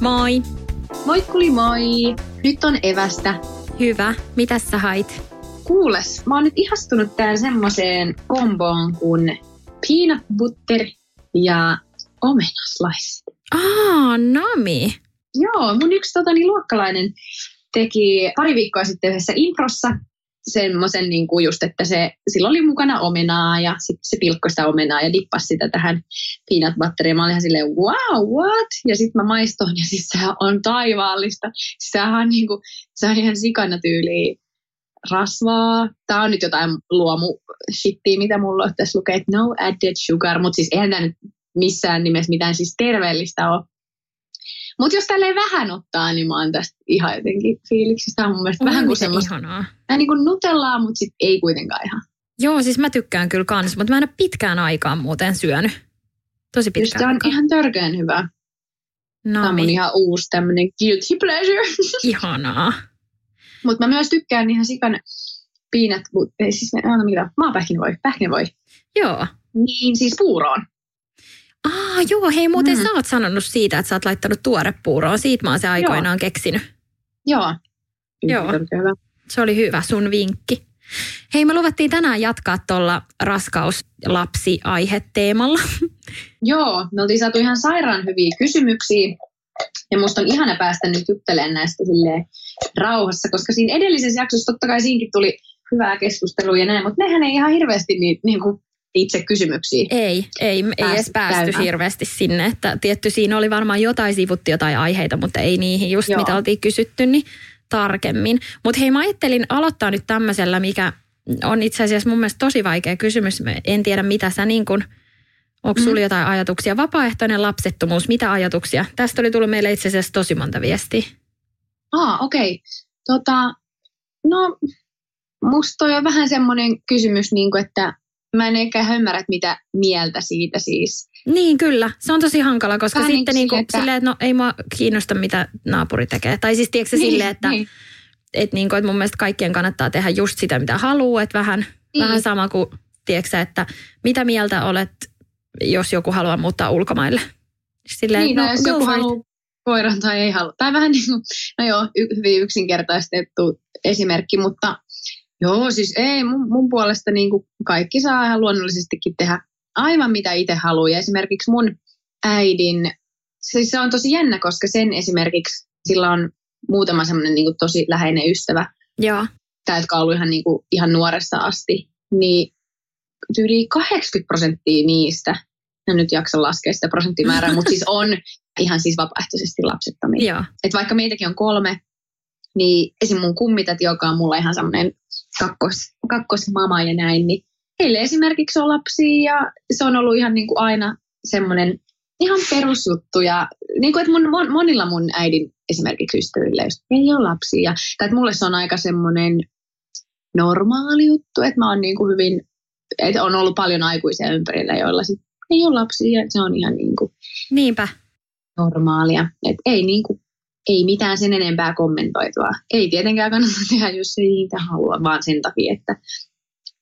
Moi. Moikkuli moi! Nyt on evästä. Hyvä. Mitä sä hait? Kuules, mä oon nyt ihastunut tään semmoiseen komboon kuin peanut butter ja omenaslice. Aa, nami. Joo, mun yksi totani, luokkalainen teki pari viikkoa sitten yhdessä improssa semmoisen niin kuin just, että se, sillä oli mukana omenaa ja sitten se pilkkoi sitä omenaa ja dippasi sitä tähän peanut butteriin. Mä olin ihan silleen, wow, what? Ja sitten mä maistoin ja siis sehän on taivaallista. Sehän on, niin kuin, se on ihan sikana tyyliin rasvaa. Tää on nyt jotain luomu shittiä, mitä mulla on tässä lukee, että no added sugar, mutta siis eihän tämä nyt missään nimessä mitään siis terveellistä ole. Mutta jos tälleen vähän ottaa, niin mä oon tästä ihan jotenkin fiiliksissä. Tämä on mun mielestä Oi, vähän kuin semmoista, ihanaa. vähän niin kuin nutellaa, mutta sit ei kuitenkaan ihan. Joo, siis mä tykkään kyllä kans, mutta mä en ole pitkään aikaan muuten syönyt. Tosi pitkään se on aikaan. ihan törkeän hyvä. Tämä on mun Nami. ihan uusi tämmöinen guilty pleasure. Ihanaa. mutta mä myös tykkään ihan sikan but- ei siis, no mitä, maapähkinävoi, pähkinävoi. Joo. Niin siis puuroon. Aa, joo, hei muuten Mm. sä oot sanonut siitä, että sä oot laittanut tuorepuuroon. Siitä mä oon se aikoinaan keksinyt. Joo. Joo. Hyvä. Se oli hyvä sun vinkki. Hei, me luvattiin tänään jatkaa tuolla raskauslapsi-aiheteemalla. Joo, me oltiin saatu ihan sairaan hyviä kysymyksiä. Ja musta on ihana päästä nyt juttelemaan näistä rauhassa, koska siinä edellisessä jaksossa totta kai siinkin tuli hyvää keskustelua ja näin, mutta nehän ei ihan hirveästi niin, niin kuin itse kysymyksiä. Ei, ei, ei edes päästy käymään. hirveästi sinne. Että tietty siinä oli varmaan jotain sivutti jotain aiheita, mutta ei niihin just Joo. mitä oltiin kysytty, niin tarkemmin. Mutta hei, mä ajattelin aloittaa nyt tämmöisellä, mikä on itse asiassa mun mielestä tosi vaikea kysymys. En tiedä, mitä sä niin kuin, onko sulla Mm. jotain ajatuksia? Vapaaehtoinen lapsettomuus, mitä ajatuksia? Tästä oli tullut meille itse asiassa tosi monta viestiä. Aa, okei. Tota, no, musta on vähän semmoinen kysymys, niin kuin, että mä en ehkä ymmärrä, että mitä mieltä siitä siis. Niin, kyllä. Se on tosi hankala, koska Vähän sitten niin niin kuin että- silleen, että no ei mua kiinnosta, mitä naapuri tekee. Tai siis tiedätkö niin, silleen, että niin, että niin kuin, että mun mielestä kaikkien kannattaa tehdä just sitä, mitä haluaa. Että vähän, Niin. vähän sama kuin, tiedätkö että mitä mieltä olet, jos joku haluaa muuttaa ulkomaille. Silleen, niin, no, no, jos joku haluaa koiran tai ei halua. Tai vähän niin kuin, no joo, y- hyvin yksinkertaistettu esimerkki, mutta joo, siis ei, mun, mun puolesta niin kuin kaikki saa ihan luonnollisestikin tehdä aivan mitä itse haluaa. Ja esimerkiksi mun äidin, siis se on tosi jännä, koska sen esimerkiksi sillä on muutama semmoinen niin kuin tosi läheinen ystävä, Joo. tai jotka on ollut ihan, niin kuin, ihan nuoresta asti, niin yli 80 prosenttia niistä, en nyt jaksa laskea sitä prosenttimäärää, mutta siis on ihan siis vapaaehtoisesti lapsettomia. Joo. Et vaikka meitäkin on kolme, niin esim. mun kummitat, joka on mulla ihan semmoinen kakkos, kakkosmama ja näin, niin heille esimerkiksi on lapsia ja se on ollut ihan niin kuin aina semmoinen ihan perusjuttu. Ja niin kuin, että mun, mon- monilla mun äidin esimerkiksi ystävillä just, ei ole lapsia. Tai että mulle se on aika semmoinen normaali juttu, että mä oon niin kuin hyvin, että on ollut paljon aikuisia ympärillä, joilla sit ei ole lapsia. Se on ihan niin kuin Niinpä. normaalia. Et ei, niinku, ei mitään sen enempää kommentoitua. Ei tietenkään kannata tehdä, jos ei niitä halua, vaan sen takia, että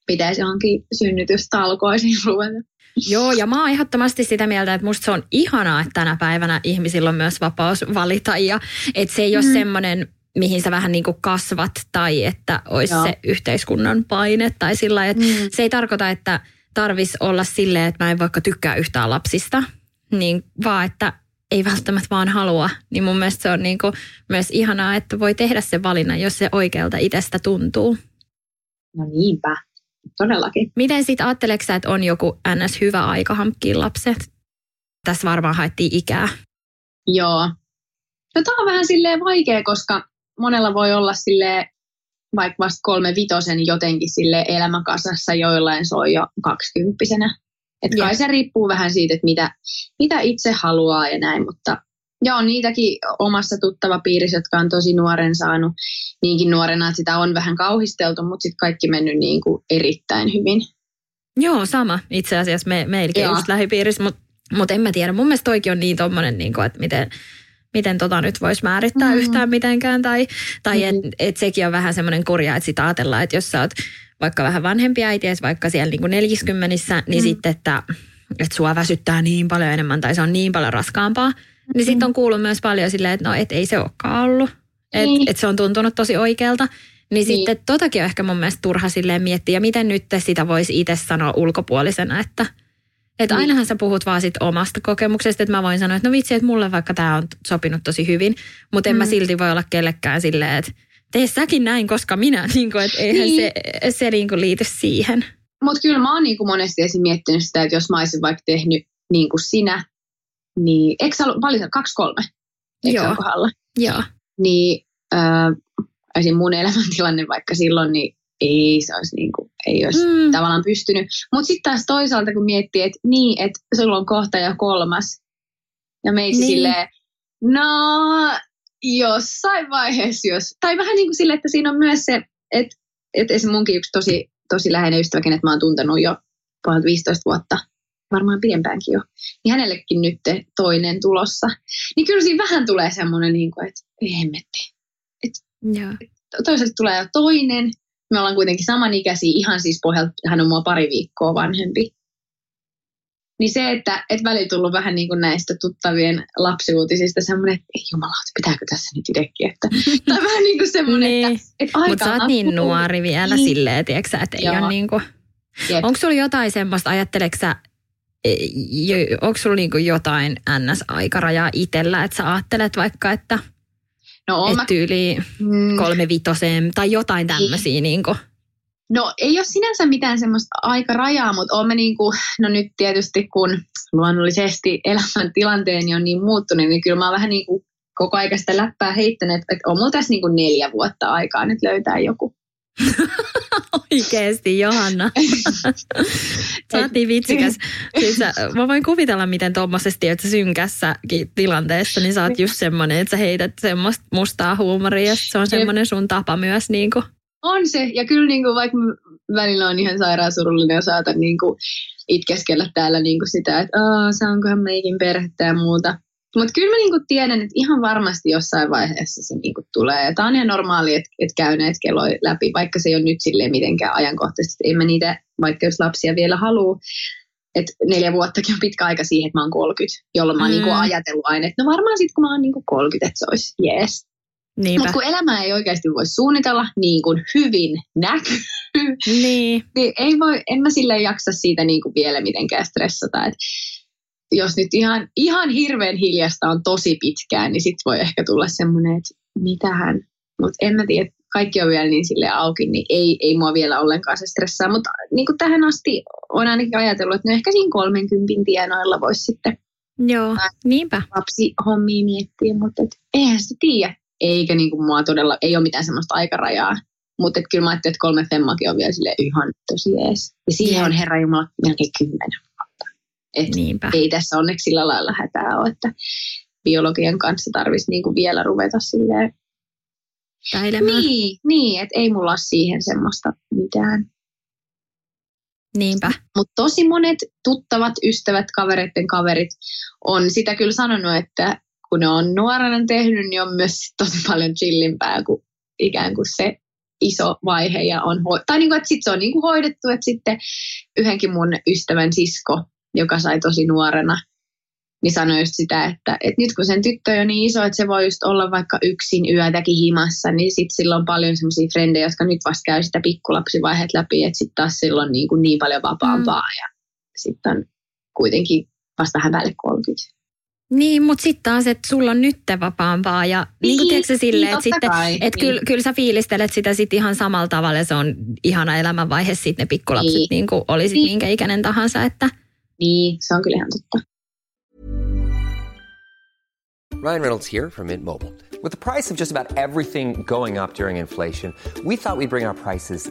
pitäisi johonkin synnytystalkoisiin ruveta. Joo, ja mä oon ehdottomasti sitä mieltä, että musta se on ihanaa, että tänä päivänä ihmisillä on myös vapaus valita ja että se ei ole Mhm. semmoinen, mihin sä vähän niin kuin kasvat tai että olisi Joo. se yhteiskunnan paine tai sillä että Mm. se ei tarkoita, että tarvis olla silleen, että mä en vaikka tykkää yhtään lapsista, niin vaan että ei välttämättä vaan halua, niin mun mielestä se on niin kuin myös ihanaa, että voi tehdä sen valinnan, jos se oikealta itsestä tuntuu. No niinpä, todellakin. Miten sitten ajatteleksä, sä, että on joku ns. hyvä aika hankkia lapset? Tässä varmaan haettiin ikää. Joo. No tämä on vähän silleen vaikea, koska monella voi olla sille vaikka vasta kolme vitosen jotenkin sille elämäkasassa, joillain se on jo kaksikymppisenä. Että kai se riippuu vähän siitä, että mitä, mitä itse haluaa ja näin, mutta joo, niitäkin omassa tuttava piirissä, jotka on tosi nuoren saanut niinkin nuorena, että sitä on vähän kauhisteltu, mutta sitten kaikki mennyt niin kuin erittäin hyvin. Joo, sama. Itse asiassa me, meilläkin just lähipiirissä, mutta mut en mä tiedä. Mun mielestä toikin on niin tommonen, niin kuin, että miten, miten tota nyt voisi määrittää mm-hmm. yhtään mitenkään. Tai, tai mm-hmm. että et sekin on vähän semmoinen kurja, että sitä ajatellaan, että jos sä oot vaikka vähän vanhempi äiti, vaikka siellä niin kuin neljiskymmenissä, niin mm. sitten, että, että sua väsyttää niin paljon enemmän tai se on niin paljon raskaampaa. Niin mm. Niin sitten on kuullut myös paljon silleen, että no et ei se olekaan ollut. Että niin. et se on tuntunut tosi oikealta. Niin, niin sitten totakin on ehkä mun mielestä turha silleen miettiä, ja miten nyt sitä voisi itse sanoa ulkopuolisena, että että niin. ainahan sä puhut vaan sit omasta kokemuksesta, että mä voin sanoa, että no vitsi, että mulle vaikka tämä on sopinut tosi hyvin, mutta en mm. mä silti voi olla kellekään silleen, että tee säkin näin, koska minä, niin kuin, että eihän niin. se, se niin kuin liity siihen. Mutta kyllä mä oon niin kuin monesti esim. miettinyt sitä, että jos mä olisin vaikka tehnyt niin kuin sinä, niin eikö sä ollut paljon, kaksi kolme? Joo. kohdalla? Joo. Niin äh, esim. mun elämäntilanne vaikka silloin, niin ei se olisi, niin kuin, ei olisi mm. tavallaan pystynyt. Mutta sitten taas toisaalta, kun miettii, että niin, että sulla on kohta jo kolmas, ja meisi niin. silleen, no jossain vaiheessa, jos, tai vähän niin kuin sille, että siinä on myös se, että, että se munkin yksi tosi, tosi läheinen ystävä, kenet mä oon tuntenut jo puolet 15 vuotta, varmaan pidempäänkin jo, niin hänellekin nyt toinen tulossa. Niin kyllä siinä vähän tulee semmoinen, niin kuin, että ei hemmetti. Että, toisaalta tulee jo toinen, me ollaan kuitenkin samanikäisiä, ihan siis pohjalta, hän on mua pari viikkoa vanhempi. Niin se, että et välillä tullut vähän niin kuin näistä tuttavien lapsiuutisista semmoinen, että ei jumalauta, pitääkö tässä nyt itsekin. Että, tai vähän niin kuin semmoinen, niin. että, että Mutta sä oot niin nuori vielä niin. silleen, tiedätkö että ei ole niin kuin... Onko sulla jotain semmoista, ajatteleksä, e, onko sulla niin kuin jotain NS-aikarajaa itsellä, että sä ajattelet vaikka, että No, et mä... tyyli mm. kolme vitoseen tai jotain tämmöisiä. Niin kuin. No ei ole sinänsä mitään semmoista aikarajaa, mutta olemme niin kuin, no nyt tietysti kun luonnollisesti elämän tilanteeni on niin muuttunut, niin kyllä mä oon vähän niin kuin koko aika sitä läppää heittänyt, että on mulla tässä niin kuin neljä vuotta aikaa nyt löytää joku. Oikeesti, Johanna. sä oot niin vitsikäs. Siis sä, mä voin kuvitella, miten tuommoisesti, että synkässä tilanteessa, niin sä oot just semmoinen, että sä heität semmoista mustaa huumoria ja se on semmoinen sun tapa myös. Niin kuin. On se, ja kyllä niin kuin, vaikka välillä on ihan sairaan surullinen ja saatan niin kuin, itkeskellä täällä niin kuin sitä, että saankohan meikin perhettä ja muuta. Mutta kyllä mä niinku tiedän, että ihan varmasti jossain vaiheessa se niinku tulee. Ja tämä on ihan normaali, että et käy näitä kelloja läpi, vaikka se ei ole nyt silleen mitenkään ajankohtaisesti. Ei mä niitä, vaikka jos lapsia vielä haluaa, että neljä vuottakin on pitkä aika siihen, että mä oon 30, jolloin mä oon niinku mm. niinku ajatellut aina, että no varmaan sitten kun mä oon niinku 30, että se olisi jees. Mutta kun elämää ei oikeasti voi suunnitella niin kuin hyvin näkyy, niin. niin ei voi, en mä sille jaksa siitä niin kuin vielä mitenkään stressata. Et jos nyt ihan, ihan hirveän hiljasta on tosi pitkään, niin sitten voi ehkä tulla semmoinen, että mitähän. Mutta en mä tiedä, kaikki on vielä niin sille auki, niin ei, ei mua vielä ollenkaan se stressaa. Mutta niin kuin tähän asti on ainakin ajatellut, että no ehkä siinä 30 tienoilla voisi sitten Joo, niinpä. lapsi hommia miettiä, mutta et, eihän sitä tiedä. Eikä niin kuin mua todella, ei ole mitään semmoista aikarajaa. Mutta kyllä mä ajattelin, että kolme femmakin on vielä sille ihan tosi ees. Ja siihen on Herra Jumala melkein kymmenen. Et Niinpä. Ei tässä onneksi sillä lailla hätää ole, että biologian kanssa tarvitsisi niinku vielä ruveta silleen Niin, niin että ei mulla ole siihen semmoista mitään. Niinpä. Mutta tosi monet tuttavat, ystävät, kavereiden kaverit on sitä kyllä sanonut, että kun ne on nuorena tehnyt, niin on myös tosi paljon chillimpää kuin ikään kuin se iso vaihe ja on ho- tai niin kuin, että sit se on niin kuin hoidettu, että sitten yhdenkin mun ystävän sisko joka sai tosi nuorena, niin sanoi just sitä, että, että nyt kun sen tyttö on niin iso, että se voi just olla vaikka yksin yötäkin himassa, niin sitten sillä on paljon semmoisia frendejä, jotka nyt vasta käy sitä pikkulapsivaiheet läpi, että sitten taas silloin niin, kuin niin paljon vapaampaa mm. ja sitten on kuitenkin vasta vähän päälle 30. Niin, mutta sitten taas, että sulla on nyt vapaampaa ja niin, niin tiedätkö sille, niin, että sitten, et niin. kyllä, kyllä sä fiilistelet sitä sitten ihan samalla tavalla ja se on ihana elämänvaihe sitten ne pikkulapset, niin, niin kuin olisit niin. minkä ikäinen tahansa, että niin, se on kyllä ihan totta. Ryan Reynolds here from Mint Mobile. With the price of just about everything going up during inflation, we thought we'd bring our prices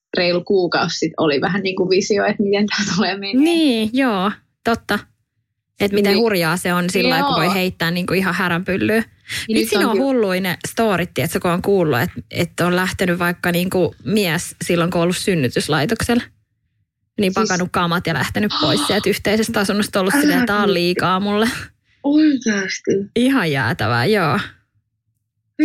reilu kuukausi sitten oli vähän niin kuin visio, että miten tämä tulee menemään. Niin, joo, totta. Että miten Niin. hurjaa se on sillä lailla, kun voi heittää niin kuin ihan häränpyllyä. Niin nyt ne on hulluin ne storit, että kun on kuullut, että, että on lähtenyt vaikka niin kuin mies silloin, kun on ollut synnytyslaitoksella. Niin Siis- pakannut kamat ja lähtenyt pois sieltä yhteisestä asunnosta ollut silleen, että tämä on liikaa mulle. Oikeasti. Ihan jäätävää, joo.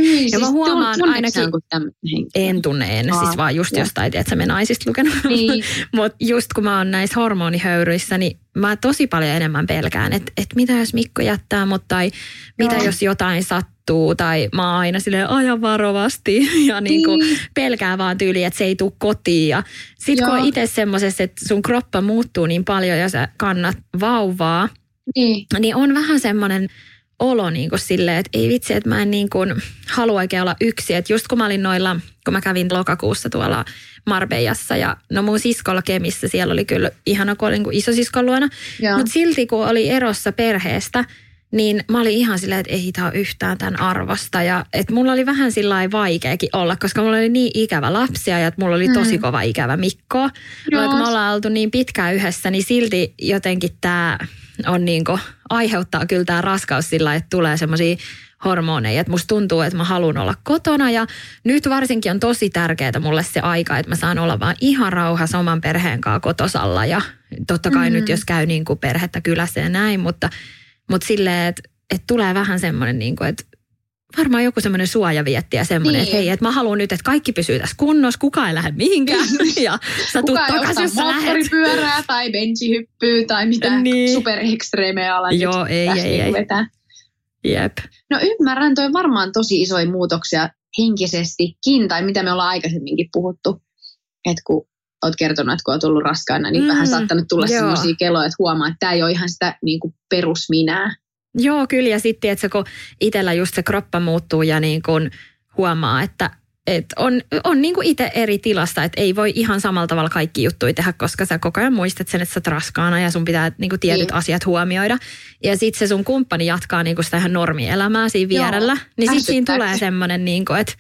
Niin, Ja mä huomaan tunneeko ainakin-? En tunne en, Aa, siis vaan just joo. jostain, että sä me naisista lukenut. Niin. Mutta just kun mä oon näissä hormonihöyryissä, niin mä tosi paljon enemmän pelkään, että, että mitä jos Mikko jättää mut tai mitä Joo. jos jotain sattuu tai mä oon aina silleen ajan varovasti ja niin kuin Niin. pelkää vaan tyyli, että se ei tule kotiin. Ja sit kun Joo. on itse semmoisessa, että sun kroppa muuttuu niin paljon ja sä kannat vauvaa, Niin. niin on vähän semmoinen olo niin kuin silleen, että ei vitsi, että mä en niin kuin halua oikein olla yksi. Että just kun mä olin noilla, kun mä kävin lokakuussa tuolla Marbejassa ja no mun siskolla Kemissä, siellä oli kyllä ihana, kun olin niin isosiskon luona. Mutta silti kun oli erossa perheestä, niin mä olin ihan silleen, että ei tämä ole yhtään tämän arvosta. Ja että mulla oli vähän sillä vaikeakin olla, koska mulla oli niin ikävä lapsia ja että mulla oli tosi kova ikävä Mikko. Mm. Vaikka me ollaan oltu niin pitkään yhdessä, niin silti jotenkin tämä on niinku, aiheuttaa kyllä tämä raskaus sillä, että tulee semmoisia hormoneja. Että musta tuntuu, että mä haluan olla kotona ja nyt varsinkin on tosi tärkeää mulle se aika, että mä saan olla vaan ihan rauhassa oman perheen kanssa kotosalla ja totta kai mm. nyt jos käy niin kuin perhettä kylässä ja näin, mutta, mutta silleen, että, että tulee vähän semmoinen niin kuin, että varmaan joku semmoinen suojavietti ja semmoinen, Niin. että hei, että mä haluan nyt, että kaikki pysyy tässä kunnossa, kukaan ei lähde mihinkään ja sä tuut Kuka ei takaisin, ostaa jos sä lähet. tai tai mitään Niin. superekstreemejä ala Joo, ei, ei, niinku ei. Vetää. Jep. No ymmärrän, toi on varmaan tosi isoja muutoksia henkisestikin, tai mitä me ollaan aikaisemminkin puhuttu, että kun oot kertonut, että kun oot ollut raskaana, niin Mm, vähän saattanut tulla joo. semmoisia keloja, että huomaa, että tämä ei ole ihan sitä niin kuin perusminää. Joo, kyllä. Ja sitten, että kun itsellä just se kroppa muuttuu ja niin kun huomaa, että et on, on niin kuin itse eri tilasta, että ei voi ihan samalla tavalla kaikki juttuja tehdä, koska sä koko ajan muistat sen, että sä oot raskaana ja sun pitää niin kuin tietyt Niin. asiat huomioida. Ja sitten se sun kumppani jatkaa niin kuin sitä ihan normielämää siinä Joo, vierellä. niin sitten siinä tulee semmoinen, niin kuin, että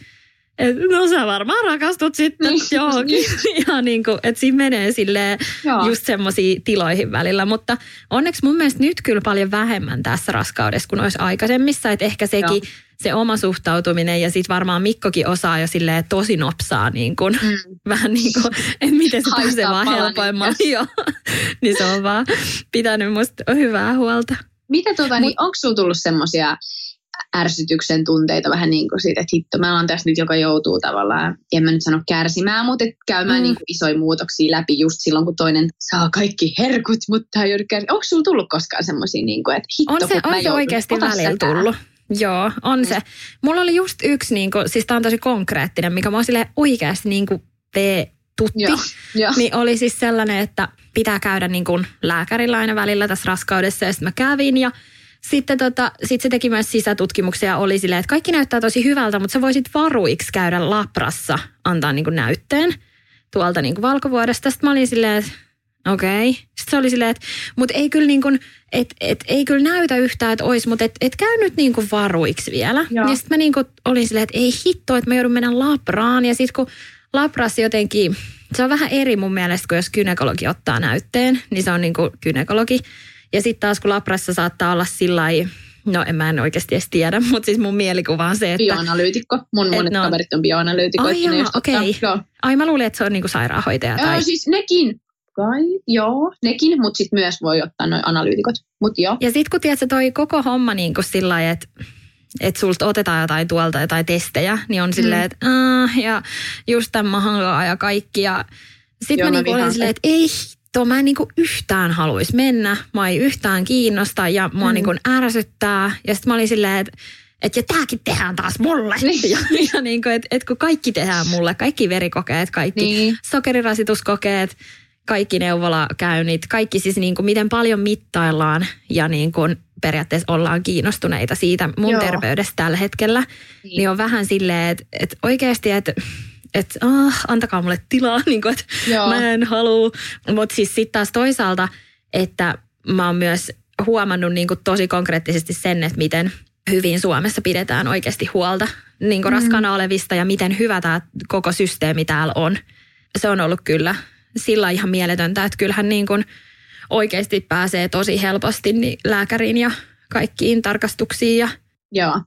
et, no sä varmaan rakastut sitten Niin. johonkin. ja niin kuin, että siinä menee silleen Joo. just semmoisiin tiloihin välillä. Mutta onneksi mun mielestä nyt kyllä paljon vähemmän tässä raskaudessa kuin olisi aikaisemmissa. Että ehkä sekin, Joo. se oma suhtautuminen ja sitten varmaan Mikkokin osaa jo silleen tosi nopsaa niin kuin, Mm. vähän niin kuin, että miten se pääsee vaan helpoimmalla. Joo. niin se on vaan pitänyt musta hyvää huolta. Mitä tota, niin, onko sulla tullut semmoisia ärsytyksen tunteita vähän niin kuin siitä, että hitto, mä oon tässä nyt, joka joutuu tavallaan, en mä nyt sano kärsimään, mutta et käymään Mm. mm. niin kuin isoja muutoksia läpi just silloin, kun toinen saa kaikki herkut, mutta ei joudu kärsimään. Onko sulla tullut koskaan semmoisia, niin kuin, että hitto, On se, on se oikeasti välillä tullut. Joo, on se. Mulla oli just yksi, niin kuin, siis tämä on tosi konkreettinen, mikä mä oon silleen oikeasti niin kuin tutti. Joo, joo. Niin oli siis sellainen, että pitää käydä niin kuin lääkärillä aina välillä tässä raskaudessa ja sitten mä kävin ja sitten tota, sit se teki myös sisätutkimuksia ja oli silleen, että kaikki näyttää tosi hyvältä, mutta sä voisit varuiksi käydä labrassa antaa niin kuin näytteen tuolta niin kuin valkovuodesta. Sitten mä olin silleen, että okei. Okay. Sitten se oli silleen, että mutta ei kyllä, niin kuin, et, et, ei kyllä näytä yhtään, että olisi, mutta et, et käy nyt niin kuin varuiksi vielä. Joo. Ja sitten mä niin kuin olin silleen, että ei hitto, että mä joudun mennä labraan. Ja sitten kun labrassa jotenkin, se on vähän eri mun mielestä, kuin jos kynekologi ottaa näytteen, niin se on niin kuin kynekologi. Ja sitten taas kun labrassa saattaa olla sillä No en mä en oikeasti edes tiedä, mutta siis mun mielikuva on se, että... Bioanalyytikko. Mun monet no- kaverit on bioanalyytikoita. Ai ottaa- okei. Joo. Ai mä luulin, että se on niinku sairaanhoitaja tai... Siis nekin. Kai, joo, nekin, mutta sitten myös voi ottaa noin analyytikot. Mutta joo. Ja sitten kun tiedät, se toi koko homma niin kuin sillä lailla, että että sulta otetaan jotain tuolta, jotain testejä, niin on silleen, että "Ah, ja just tämän mahankaa ja kaikki. Ja sitten mä mä niinku olen silleen, että ei hitto, mä en niinku yhtään haluaisi mennä, mä ei yhtään kiinnosta ja mua mm. niinku ärsyttää. Ja sitten mä olin silleen, että et, ja tääkin tehdään taas mulle. Niin. Ja, ja niinku, että et kun kaikki tehdään mulle, kaikki verikokeet, kaikki Niin. sokerirasituskokeet, kaikki neuvolakäynnit, kaikki siis niin kuin miten paljon mittaillaan ja niin kuin periaatteessa ollaan kiinnostuneita siitä mun Joo. terveydestä tällä hetkellä, niin, niin on vähän silleen, että, että oikeasti, että että ah, antakaa mulle tilaa, niin kuin, että Joo. mä en halua. Mutta siis sitten taas toisaalta, että mä oon myös huomannut niin kuin tosi konkreettisesti sen, että miten hyvin Suomessa pidetään oikeasti huolta niin kuin raskaana olevista ja miten hyvä tämä koko systeemi täällä on. Se on ollut kyllä sillä ihan mieletöntä, että kyllähän niin kuin oikeasti pääsee tosi helposti niin lääkäriin ja kaikkiin tarkastuksiin ja Joo.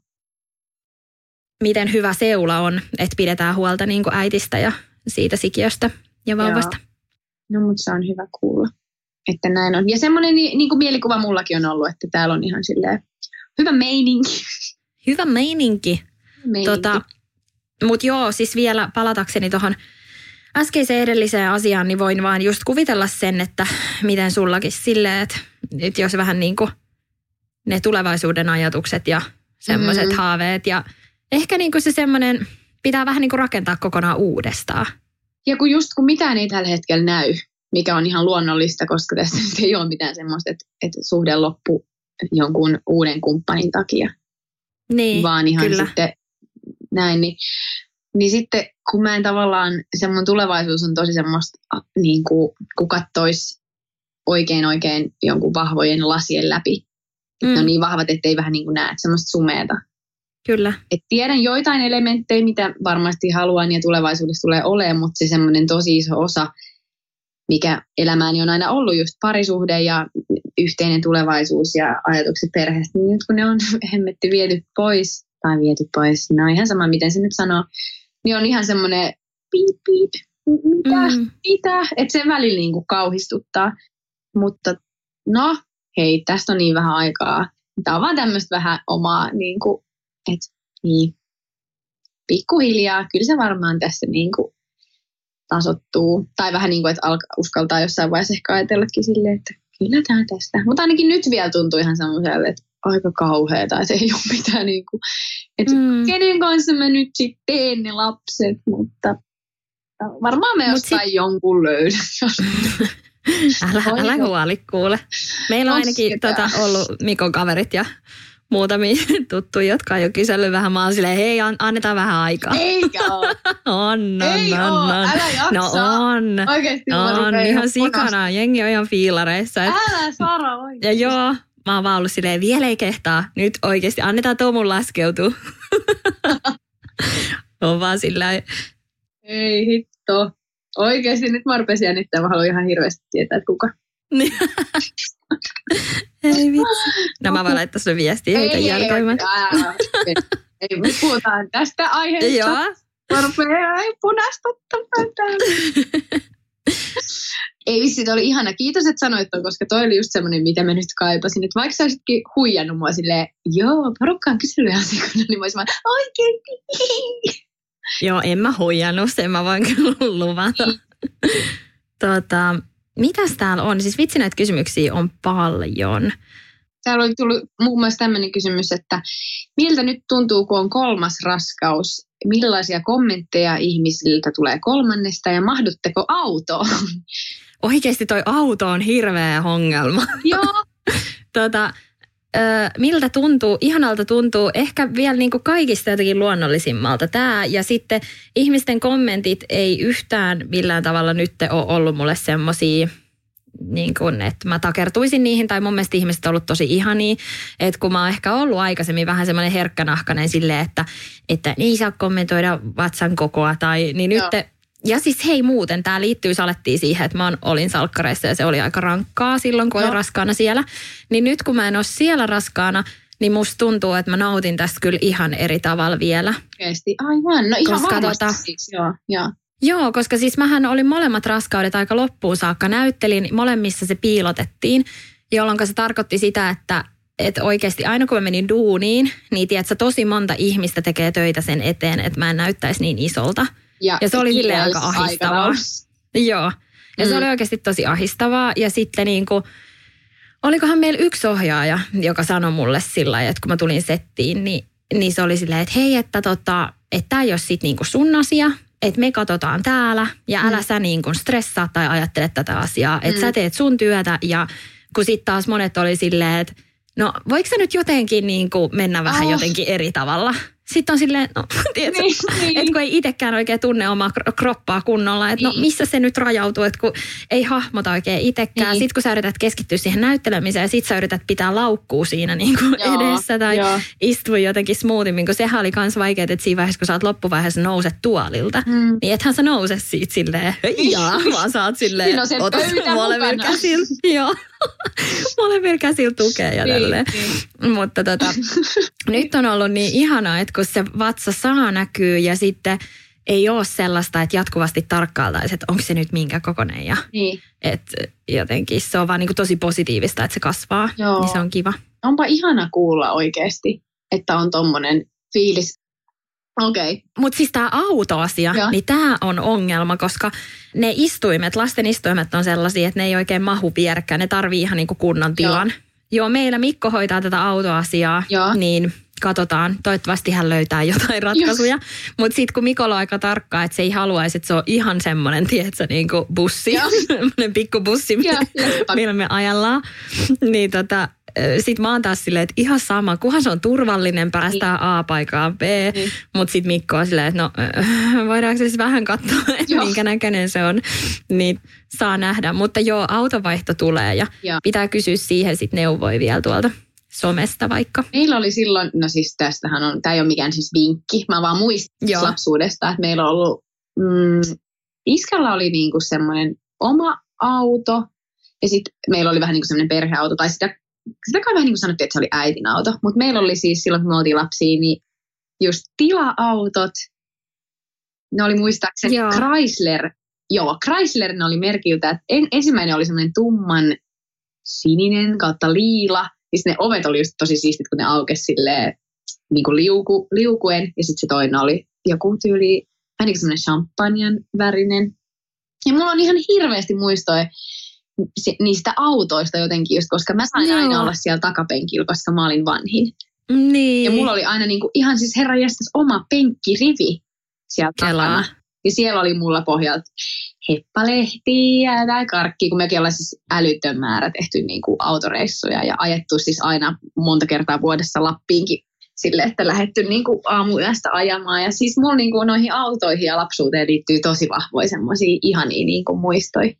Miten hyvä seula on, että pidetään huolta niin kuin äitistä ja siitä sikiöstä ja vauvasta. No, mutta se on hyvä kuulla, että näin on. Ja semmoinen ni- niin kuin mielikuva mullakin on ollut, että täällä on ihan silleen hyvä meininki. Hyvä meininki. meininki. Tota, Mutta joo, siis vielä palatakseni tuohon äskeiseen edelliseen asiaan, niin voin vaan just kuvitella sen, että miten sullakin silleen, että, että jos vähän niin kuin ne tulevaisuuden ajatukset ja semmoiset Mhm. mm. haaveet ja ehkä niin kuin se semmoinen, pitää vähän niin kuin rakentaa kokonaan uudestaan. Ja kun just kun mitään ei tällä hetkellä näy, mikä on ihan luonnollista, koska tässä nyt ei ole mitään semmoista, että, että suhde loppu jonkun uuden kumppanin takia, Niin, vaan ihan kyllä. sitten näin, niin, niin sitten kun mä en tavallaan, se mun tulevaisuus on tosi semmoista, niin kuin, kun kattois oikein oikein jonkun vahvojen lasien läpi. Mm. Ne on Mm. niin vahvat, ettei vähän niin kuin näe, semmoista sumeeta. Kyllä. Et tiedän joitain elementtejä, mitä varmasti haluan ja tulevaisuudessa tulee olemaan, mutta se semmoinen tosi iso osa, mikä elämääni on aina ollut just parisuhde ja yhteinen tulevaisuus ja ajatukset perheestä, niin nyt kun ne on hemmetti viety pois, tai viety pois, no ihan sama miten se nyt sanoo, niin on ihan semmoinen piip piip, mitä, Mm. mitä, että se välillä niin kuin kauhistuttaa. Mutta no, hei, tästä on niin vähän aikaa. Tämä on vaan tämmöistä vähän omaa, niin kuin, että niin, pikkuhiljaa, kyllä se varmaan tässä niin kuin tasottuu. Tai vähän niin kuin, että alka, uskaltaa jossain vaiheessa ehkä ajatellakin silleen, että kyllä tämä tästä. Mutta ainakin nyt vielä tuntuu ihan semmoiselle, että aika kauheata, että ei ole mitään niin kuin, että Mm. kenen kanssa mä nyt sitten teen ne lapset, mutta varmaan me Mut jostain jonkun löydän. Älä, älä huoli kuule. Meillä on ainakin tota, ollut Mikon kaverit ja muutamia tuttuja, jotka on jo kysellyt vähän. Mä oon silleen, hei, an- annetaan vähän aikaa. Eikä ole. On, on, Ei on, on. älä jaksa. No on. Oikeesti On, rupean ihan sikana. Jengi on ihan fiilareissa. Et, Älä Sara ja oikeesti. joo, mä oon vaan ollut silleen, vielä ei kehtaa. Nyt oikeasti annetaan Tomun laskeutua. on vaan sillä Ei hitto. Oikeesti nyt mä rupesin jännittää. Mä haluan ihan hirveästi tietää, että kuka. Ei vitsi. No mä voin laittaa sun viestiä heitä jälkeen. ei, ei, ei, me puhutaan tästä aiheesta. Joo. Mä rupean ei punastuttamaan täällä. Ei vissi, oli ihana. Kiitos, että sanoit ton, koska toi oli just semmoinen, mitä mä nyt kaipasin. Että vaikka sä olisitkin huijannut mua silleen, joo, porukka on kysellyt asiakkaana, niin mä olisin vaan, oikein. Joo, en mä huijannut, sen mä voin kyllä luvata. tota, mitäs täällä on? Siis vitsi näitä kysymyksiä on paljon. Täällä oli tullut muun muassa tämmöinen kysymys, että miltä nyt tuntuu, kun on kolmas raskaus? Millaisia kommentteja ihmisiltä tulee kolmannesta ja mahdutteko autoon? Oikeasti toi auto on hirveä ongelma. Joo, tota, ö, miltä tuntuu? Ihanalta tuntuu ehkä vielä niin kuin kaikista jotenkin luonnollisimmalta tämä. Ja sitten ihmisten kommentit ei yhtään millään tavalla nyt ole ollut mulle semmoisia niin kuin, että mä takertuisin niihin, tai mun mielestä ihmiset on ollut tosi ihania, että kun mä oon ehkä ollut aikaisemmin vähän semmoinen herkkänahkainen silleen, että, että ei saa kommentoida vatsan kokoa, tai niin nyt. Ja siis hei muuten, tämä liittyy salettiin siihen, että mä olin salkkareissa ja se oli aika rankkaa silloin, kun olin Joo. raskaana siellä, niin nyt kun mä en ole siellä raskaana, niin musta tuntuu, että mä nautin tästä kyllä ihan eri tavalla vielä. Oikeasti, aivan. No ihan Koska varmasti tota- siis, joo. joo. Joo, koska siis mähän olin molemmat raskaudet aika loppuun saakka. Näyttelin, molemmissa se piilotettiin, jolloin se tarkoitti sitä, että että oikeasti aina kun mä menin duuniin, niin tiedätkö, tosi monta ihmistä tekee töitä sen eteen, että mä en näyttäisi niin isolta. Ja se oli silleen aika ahistavaa. aikataulussa. Joo. Ja se Mm. oli oikeasti tosi ahistavaa. Ja sitten niin kuin, olikohan meillä yksi ohjaaja, joka sanoi mulle sillä lailla, että kun mä tulin settiin, niin, niin se oli silleen, että hei, että tota, että tämä ei ole sit niinku sun asia, että me katsotaan täällä ja älä sä niinku stressaa tai ajattele tätä asiaa, että sä teet sun työtä ja kun sitten taas monet oli silleen, että no voiko sä nyt jotenkin niinku mennä vähän Oh. jotenkin eri tavalla? Sitten on silleen, no tiedätkö, Niin, niin. että kun ei itsekään oikein tunne omaa kro- kroppaa kunnolla, että no Niin. missä se nyt rajautuu, että kun ei hahmota oikein itsekään. Niin. Sitten kun sä yrität keskittyä siihen näyttelemiseen ja sit sä yrität pitää laukkuu siinä niin kuin Joo, edessä tai joo. istua jotenkin smoothimmin, kun sehän oli kans vaikeaa, että siinä vaiheessa, kun sä oot loppuvaiheessa nouset tuolilta, Mm. niin ethän sä nouse siitä silleen, heijaa, vaan sä oot silleen, ota molemmilla mukana. käsillä, joo, molemmilla käsillä tukea ja tälleen. niin. Mutta tota, nyt on ollut niin ihanaa, että kun se vatsa saa näkyy ja sitten ei ole sellaista, että jatkuvasti tarkkailtaisiin, että onko se nyt minkä kokoinen ja niin. että jotenkin se on vaan niin kuin tosi positiivista, että se kasvaa, Joo. niin se on kiva. Onpa ihana kuulla oikeasti, että on tommonen fiilis. Okei. Okay. Mutta siis tämä autoasia, Joo. niin tämä on ongelma, koska ne istuimet, lasten istuimet on sellaisia, että ne ei oikein mahu vierekkäin. Ne tarvii ihan niinku kunnon tilan. Joo. Joo, meillä Mikko hoitaa tätä autoasiaa, Joo. niin katsotaan. Toivottavasti hän löytää jotain ratkaisuja. Mutta sitten kun Mikolla on aika tarkkaa, että se ei haluaisi, että se on ihan semmoinen, tiedätkö, niin kuin bussi, semmoinen pikku bussi, Joo, joo. millä me ajellaan. niin tota, sitten mä oon taas silleen, että ihan sama, kunhan se on turvallinen, päästään A paikkaan B. Niin. Mutta sitten Mikko on silleen, että no voidaanko siis vähän katsoa, että minkä näköinen se on. Niin saa nähdä. Mutta joo, autovaihto tulee ja Joo. pitää kysyä siihen sitten neuvoja vielä tuolta somesta vaikka. Meillä oli silloin, no siis tästähän on, tämä ei ole mikään siis vinkki, mä vaan muistan Joo. lapsuudesta, että meillä on ollut, mm, iskällä oli niinku semmoinen oma auto, ja sitten meillä oli vähän niin kuin semmoinen perheauto, tai sitä, sitä kai vähän niin kuin sanottiin, että se oli äitin auto, mutta meillä oli siis silloin, kun me oltiin lapsia, niin just tila-autot, ne oli muistaakseni Joo. Chrysler, joo, Chrysler ne oli merkiltä, että en, ensimmäinen oli semmoinen tumman sininen kautta liila, siis ne ovet oli just tosi siistit, kun ne aukesi silleen niin kuin liuku, liukuen, ja sitten se toinen oli joku tyyli, kuin semmoinen champanjan värinen. Ja mulla on ihan hirveästi muistoja niistä autoista jotenkin, just koska mä sain Joo. aina olla siellä takapenkillä, koska mä olin vanhin. Niin. Ja mulla oli aina niin kuin, ihan siis herra jästäs oma penkkirivi siellä Kelaa. takana. Ja siellä oli mulla pohjalta heppalehtiä ja tää karkki, kun mekin ollaan siis älytön määrä tehty niin kuin autoreissuja ja ajettu siis aina monta kertaa vuodessa Lappiinkin sille, että lähetty niin kuin aamuyöstä ajamaan. Ja siis mulla niin kuin noihin autoihin ja lapsuuteen liittyy tosi vahvoja semmoisia ihania niin kuin muistoja.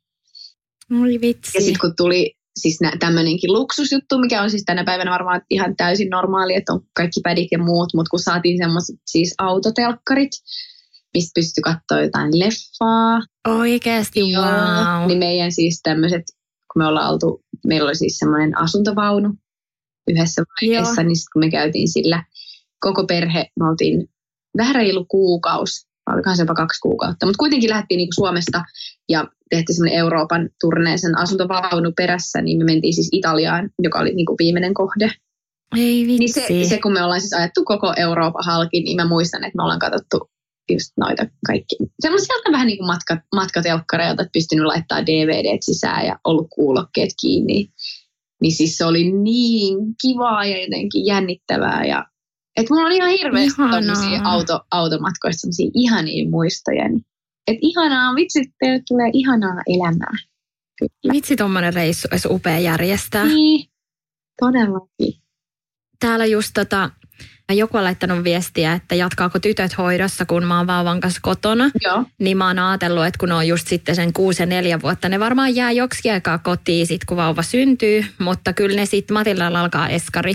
Oi vitsi. Ja sitten kun tuli siis tämmöinenkin luksusjuttu, mikä on siis tänä päivänä varmaan ihan täysin normaali, että on kaikki pädit ja muut, mutta kun saatiin semmoiset siis autotelkkarit, mistä pystyi katsoa jotain leffaa, Oikeasti, wow. niin meidän siis tämmöiset, kun me ollaan oltu, meillä oli siis semmoinen asuntovaunu yhdessä vaiheessa, Joo. niin sitten kun me käytiin sillä koko perhe, me oltiin vähän reilu kuukausi, olikohan se jopa kaksi kuukautta, mutta kuitenkin lähdettiin niinku Suomesta ja tehtiin semmoinen Euroopan turneesen asuntovaunu perässä, niin me mentiin siis Italiaan, joka oli niinku viimeinen kohde. Ei vitsi. Niin se, se, kun me ollaan siis ajettu koko Euroopan halki, niin mä muistan, että me ollaan katsottu just noita kaikki. Semmoisia vähän niin kuin matka, matkatelkkareilta, että pystynyt laittaa DVD sisään ja ollut kuulokkeet kiinni. Niin siis se oli niin kivaa ja jotenkin jännittävää. Ja, että mulla on ihan hirveästi auto, automatkoista semmoisia ihania muistoja. Niin, että ihanaa, vitsi, teille tulee ihanaa elämää. Kyllä. Vitsi, tuommoinen reissu olisi upea järjestää. Niin, todellakin. Täällä just tota, joku on laittanut viestiä, että jatkaako tytöt hoidossa, kun mä oon vauvan kanssa kotona. Joo, Niin mä oon ajatellut, että kun on just sitten sen kuusi ja neljä vuotta, ne varmaan jää joksikin aikaa kotiin sit, kun vauva syntyy. Mutta kyllä ne sitten Matillalla alkaa eskari.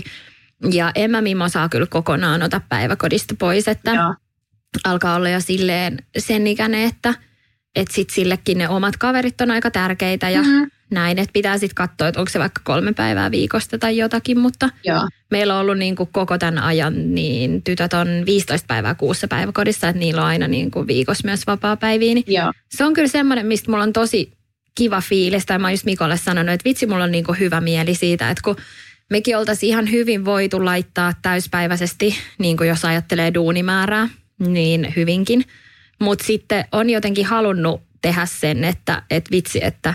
Ja en mä Mimmo saa kyllä kokonaan ota päiväkodista pois, että joo. alkaa olla jo silleen sen ikäinen, että että sit sillekin ne omat kaverit on aika tärkeitä ja mm-hmm. Näin, että pitää sitten katsoa, että onko se vaikka kolme päivää viikosta tai jotakin, mutta Joo. meillä on ollut niin kuin koko tämän ajan, niin tytöt on 15 päivää kuussa päiväkodissa, että niillä on aina niin kuin viikossa myös vapaa-päiviä, niin Joo. se on kyllä semmoinen, mistä mulla on tosi kiva fiilis, tai mä oon just Mikolle sanonut, että vitsi, mulla on niin kuin hyvä mieli siitä, että kun mekin oltaisiin ihan hyvin voitu laittaa täyspäiväisesti, niin kuin jos ajattelee duunimäärää, niin hyvinkin. Mutta sitten on jotenkin halunnut tehdä sen, että, että vitsi, että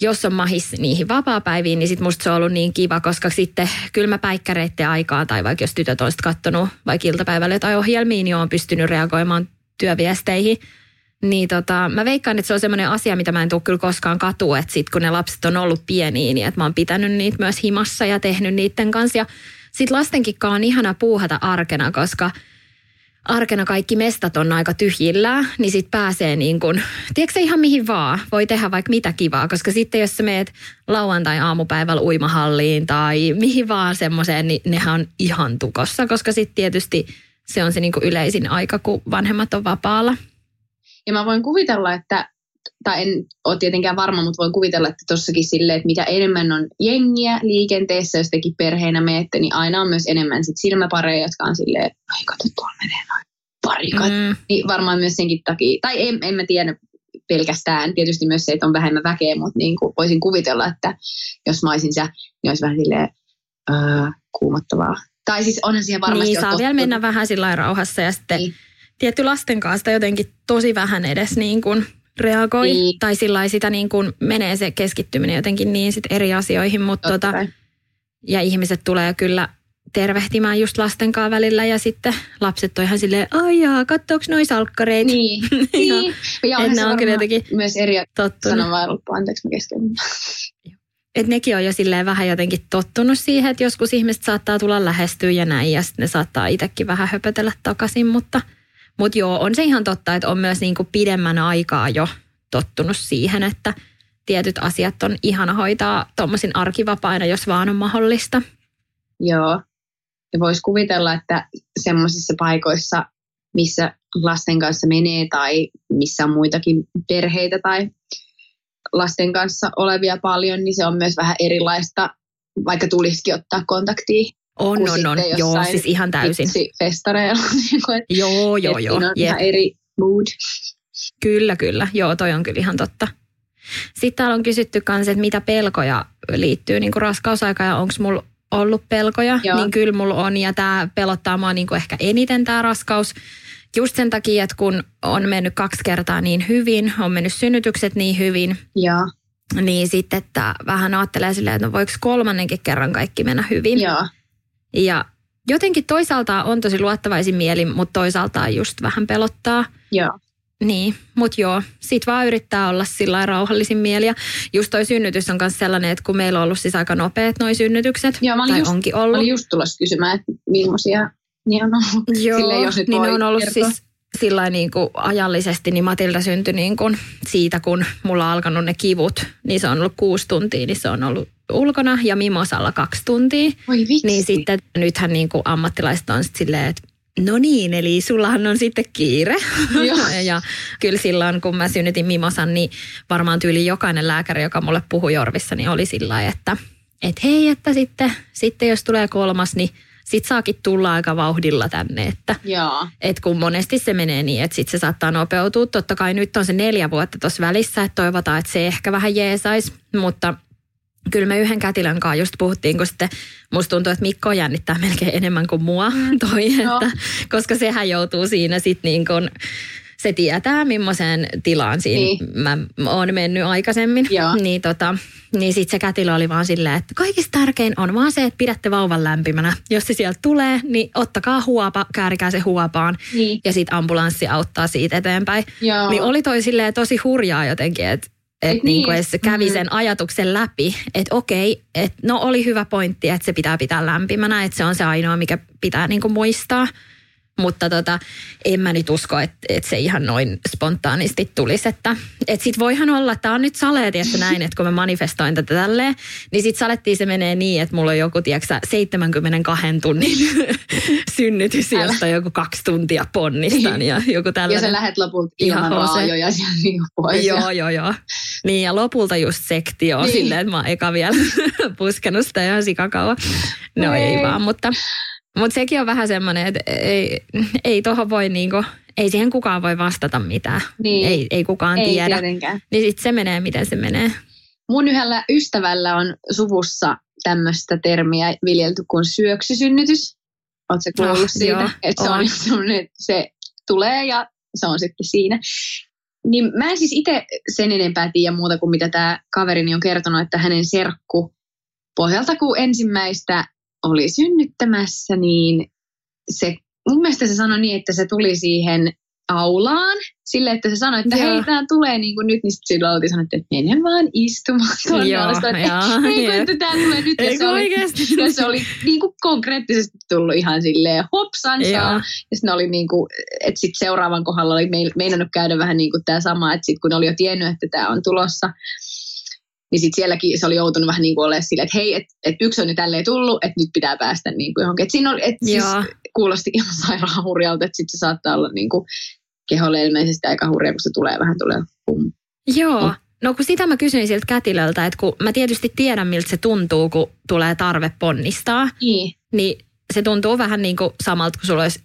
jos on mahis niihin vapaa-päiviin, niin sitten musta se on ollut niin kiva, koska sitten kylmäpäikkäreiden aikaa, tai vaikka jos tytöt on katsonut vaikka iltapäivällä jotain ohjelmia, niin on pystynyt reagoimaan työviesteihin. Niin tota, mä veikkaan, että se on semmoinen asia, mitä mä en tule kyllä koskaan katua, että sit kun ne lapset on ollut pieniä, niin että mä oon pitänyt niitä myös himassa ja tehnyt niiden kanssa. Ja sit lastenkin on ihana puuhata arkena, koska arkena kaikki mestat on aika tyhjillään, niin sit pääsee niin kuin, tiedätkö ihan mihin vaan, voi tehdä vaikka mitä kivaa, koska sitten jos sä meet lauantai-aamupäivällä uimahalliin tai mihin vaan semmoiseen, niin nehän on ihan tukossa, koska sitten tietysti se on se niin yleisin aika, kun vanhemmat on vapaalla. Ja mä voin kuvitella, että, tai en ole tietenkään varma, mutta voin kuvitella, että tossakin silleen, että mitä enemmän on jengiä liikenteessä, jos tekin perheinä meette, niin aina on myös enemmän sit silmäpareja, jotka on silleen, ai kato, tuolla menee noin parikat. Mm. Niin varmaan myös senkin takia, tai en, en mä tiedä pelkästään, tietysti myös se, että on vähemmän väkeä, mutta niin kuin voisin kuvitella, että jos mä olisin sä, niin olisi vähän silleen öö, kuumottavaa. Tai siis onhan siihen varmasti Niin, saa vielä mennä vähän sillä rauhassa ja sitten Niin. tietty lasten kanssa jotenkin tosi vähän edes niin kuin reagoi. Niin. Tai sillä sitä niin kuin menee se keskittyminen jotenkin niin sit eri asioihin, mutta tota, ja ihmiset tulee kyllä tervehtimään just lasten kanssa välillä ja sitten lapset on ihan silleen, ai jaa, kattooks noi salkkareita? Niin, niin. Ja Et ne se on kyllä jotenkin myös eri tottunut. sanon vaan loppu, anteeksi mä keskeytin. Että nekin on jo silleen vähän jotenkin tottunut siihen, että joskus ihmiset saattaa tulla lähestyä ja näin, ja sitten ne saattaa itsekin vähän höpötellä takaisin, mutta, mutta joo, on se ihan totta, että on myös niinku pidemmän aikaa jo tottunut siihen, että tietyt asiat on ihana hoitaa tuommoisin arkivapaina, jos vaan on mahdollista. Joo. Ja voisi kuvitella, että semmoisissa paikoissa, missä lasten kanssa menee tai missä on muitakin perheitä tai lasten kanssa olevia paljon, niin se on myös vähän erilaista, vaikka tulisikin ottaa kontaktia. On, on, on. Joo, siis ihan täysin. festareilla. Niin kuin, Joo, joo, joo. on Jep. ihan eri mood. Kyllä, kyllä. Joo, toi on kyllä ihan totta. Sitten täällä on kysytty myös, että mitä pelkoja liittyy niin kuin raskausaikaan ja onko mulla ollut pelkoja. Joo. Niin kyllä mulla on ja tämä pelottaa mua niin kuin ehkä eniten tämä raskaus. Just sen takia, että kun on mennyt kaksi kertaa niin hyvin, on mennyt synnytykset niin hyvin, Joo, niin sitten että vähän ajattelee silleen, että no voiko kolmannenkin kerran kaikki mennä hyvin. joo, Ja jotenkin toisaalta on tosi luottavaisin mieli, mutta toisaalta just vähän pelottaa. joo. Niin, mutta joo, sit vaan yrittää olla sillä rauhallisin mieli. Ja just toi synnytys on myös sellainen, että kun meillä on ollut siis aika nopeat noi synnytykset, Joo, mä olin tai just- onkin Mä ollut. olin just tulossa kysymään, että millaisia niin on ollut. Joo, Silleen, jos niin ne on ollut kertoa. siis sillä niin kuin ajallisesti, niin Matilda syntyi niin kuin siitä, kun mulla on alkanut ne kivut, niin se on ollut kuusi tuntia, niin se on ollut ulkona ja Mimosalla kaksi tuntia. Voi vitsi. Niin sitten nythän niin kuin ammattilaiset on sitten silleen, että no niin, eli sullahan on sitten kiire. Ja kyllä silloin, kun mä synnytin Mimosan, niin varmaan tyyli jokainen lääkäri, joka mulle puhui Jorvissa, niin oli sillä että, että hei, että sitten, sitten jos tulee kolmas, niin sit saakin tulla aika vauhdilla tänne, että Joo, et kun monesti se menee niin, että sit se saattaa nopeutua. Totta kai nyt on se neljä vuotta tuossa välissä, että toivotaan, että se ehkä vähän jeesaisi, mutta kyllä me yhden kätilön kanssa just puhuttiin, kun sitten musta tuntuu, että Mikko jännittää melkein enemmän kuin mua toi, Joo. että, koska sehän joutuu siinä sitten niin kuin, se tietää millaiseen tilaan siinä Niin. mä oon mennyt aikaisemmin. Joo. Niin, tota, niin sitten se kätilö oli vaan silleen, että kaikista tärkein on vaan se, että pidätte vauvan lämpimänä. Jos se sieltä tulee, niin ottakaa huopa, käärikää se huopaan niin. ja sitten ambulanssi auttaa siitä eteenpäin. Joo. Niin oli toi silleen tosi hurjaa jotenkin, että et Et niinku niin. edes se kävi Mm. sen ajatuksen läpi, että okei, että no oli hyvä pointti, että se pitää pitää lämpimänä, että se on se ainoa, mikä pitää niinku muistaa. Mutta tota, en mä nyt usko, että, että se ihan noin spontaanisti tulisi. Että, että sit voihan olla, että tämä on nyt saleeti, että näin, että kun mä manifestoin tätä tälleen, niin sit salettiin se menee niin, että mulla on joku, tiedätkö 72 tunnin synnytys, josta joku kaksi tuntia ponnistan ja joku tällainen. Ja sä lähet lopulta ilman raajoja siellä niin pois. Joo, joo, joo. Niin ja lopulta just sektio niin. silleen, että mä oon eka vielä puskenut sitä ihan sikakauan. No ei, ei vaan, mutta mutta sekin on vähän semmoinen, että ei, ei tuohon voi niinku, ei siihen kukaan voi vastata mitään. Niin. Ei, ei kukaan ei tiedä. Tietenkään. Niin sitten se menee, miten se menee. Mun yhdellä ystävällä on suvussa tämmöistä termiä viljelty kuin syöksysynnytys. Oletko kuullut oh, siitä? että se, on semmoinen, että se tulee ja se on sitten siinä. Niin mä en siis itse sen enempää tiedä muuta kuin mitä tämä kaverini on kertonut, että hänen serkku pohjalta kun ensimmäistä oli synnyttämässä, niin se, mun mielestä se sanoi niin, että se tuli siihen aulaan, sille, että se sanoi, että Joo. hei, tämä tulee niin kuin nyt, niin sitten sillä oltiin sanottu, että mene vaan istumaan tuonne. Joo, että hei, kun että tämä tulee nyt. Ja se, oli, ja se oli niin kuin konkreettisesti tullut ihan silleen hopsansa. Ja sitten oli niin kuin, että sitten seuraavan kohdalla oli meinannut käydä vähän niin kuin tämä sama, että sitten kun oli jo tiennyt, että tämä on tulossa, niin sitten sielläkin se oli joutunut vähän niin kuin olemaan silleen, että hei, että et yksi on nyt tälleen tullut, että nyt pitää päästä niin kuin johonkin. Et siinä oli, että siis kuulosti ihan sairaan hurjalta, että sitten se saattaa olla niin kuin keholle ilmeisesti aika hurja, kun se tulee vähän tulee pum. Joo. No kun sitä mä kysyin siltä kätilöltä, että kun mä tietysti tiedän miltä se tuntuu, kun tulee tarve ponnistaa, niin, niin se tuntuu vähän niin kuin samalta, kun sulla olisi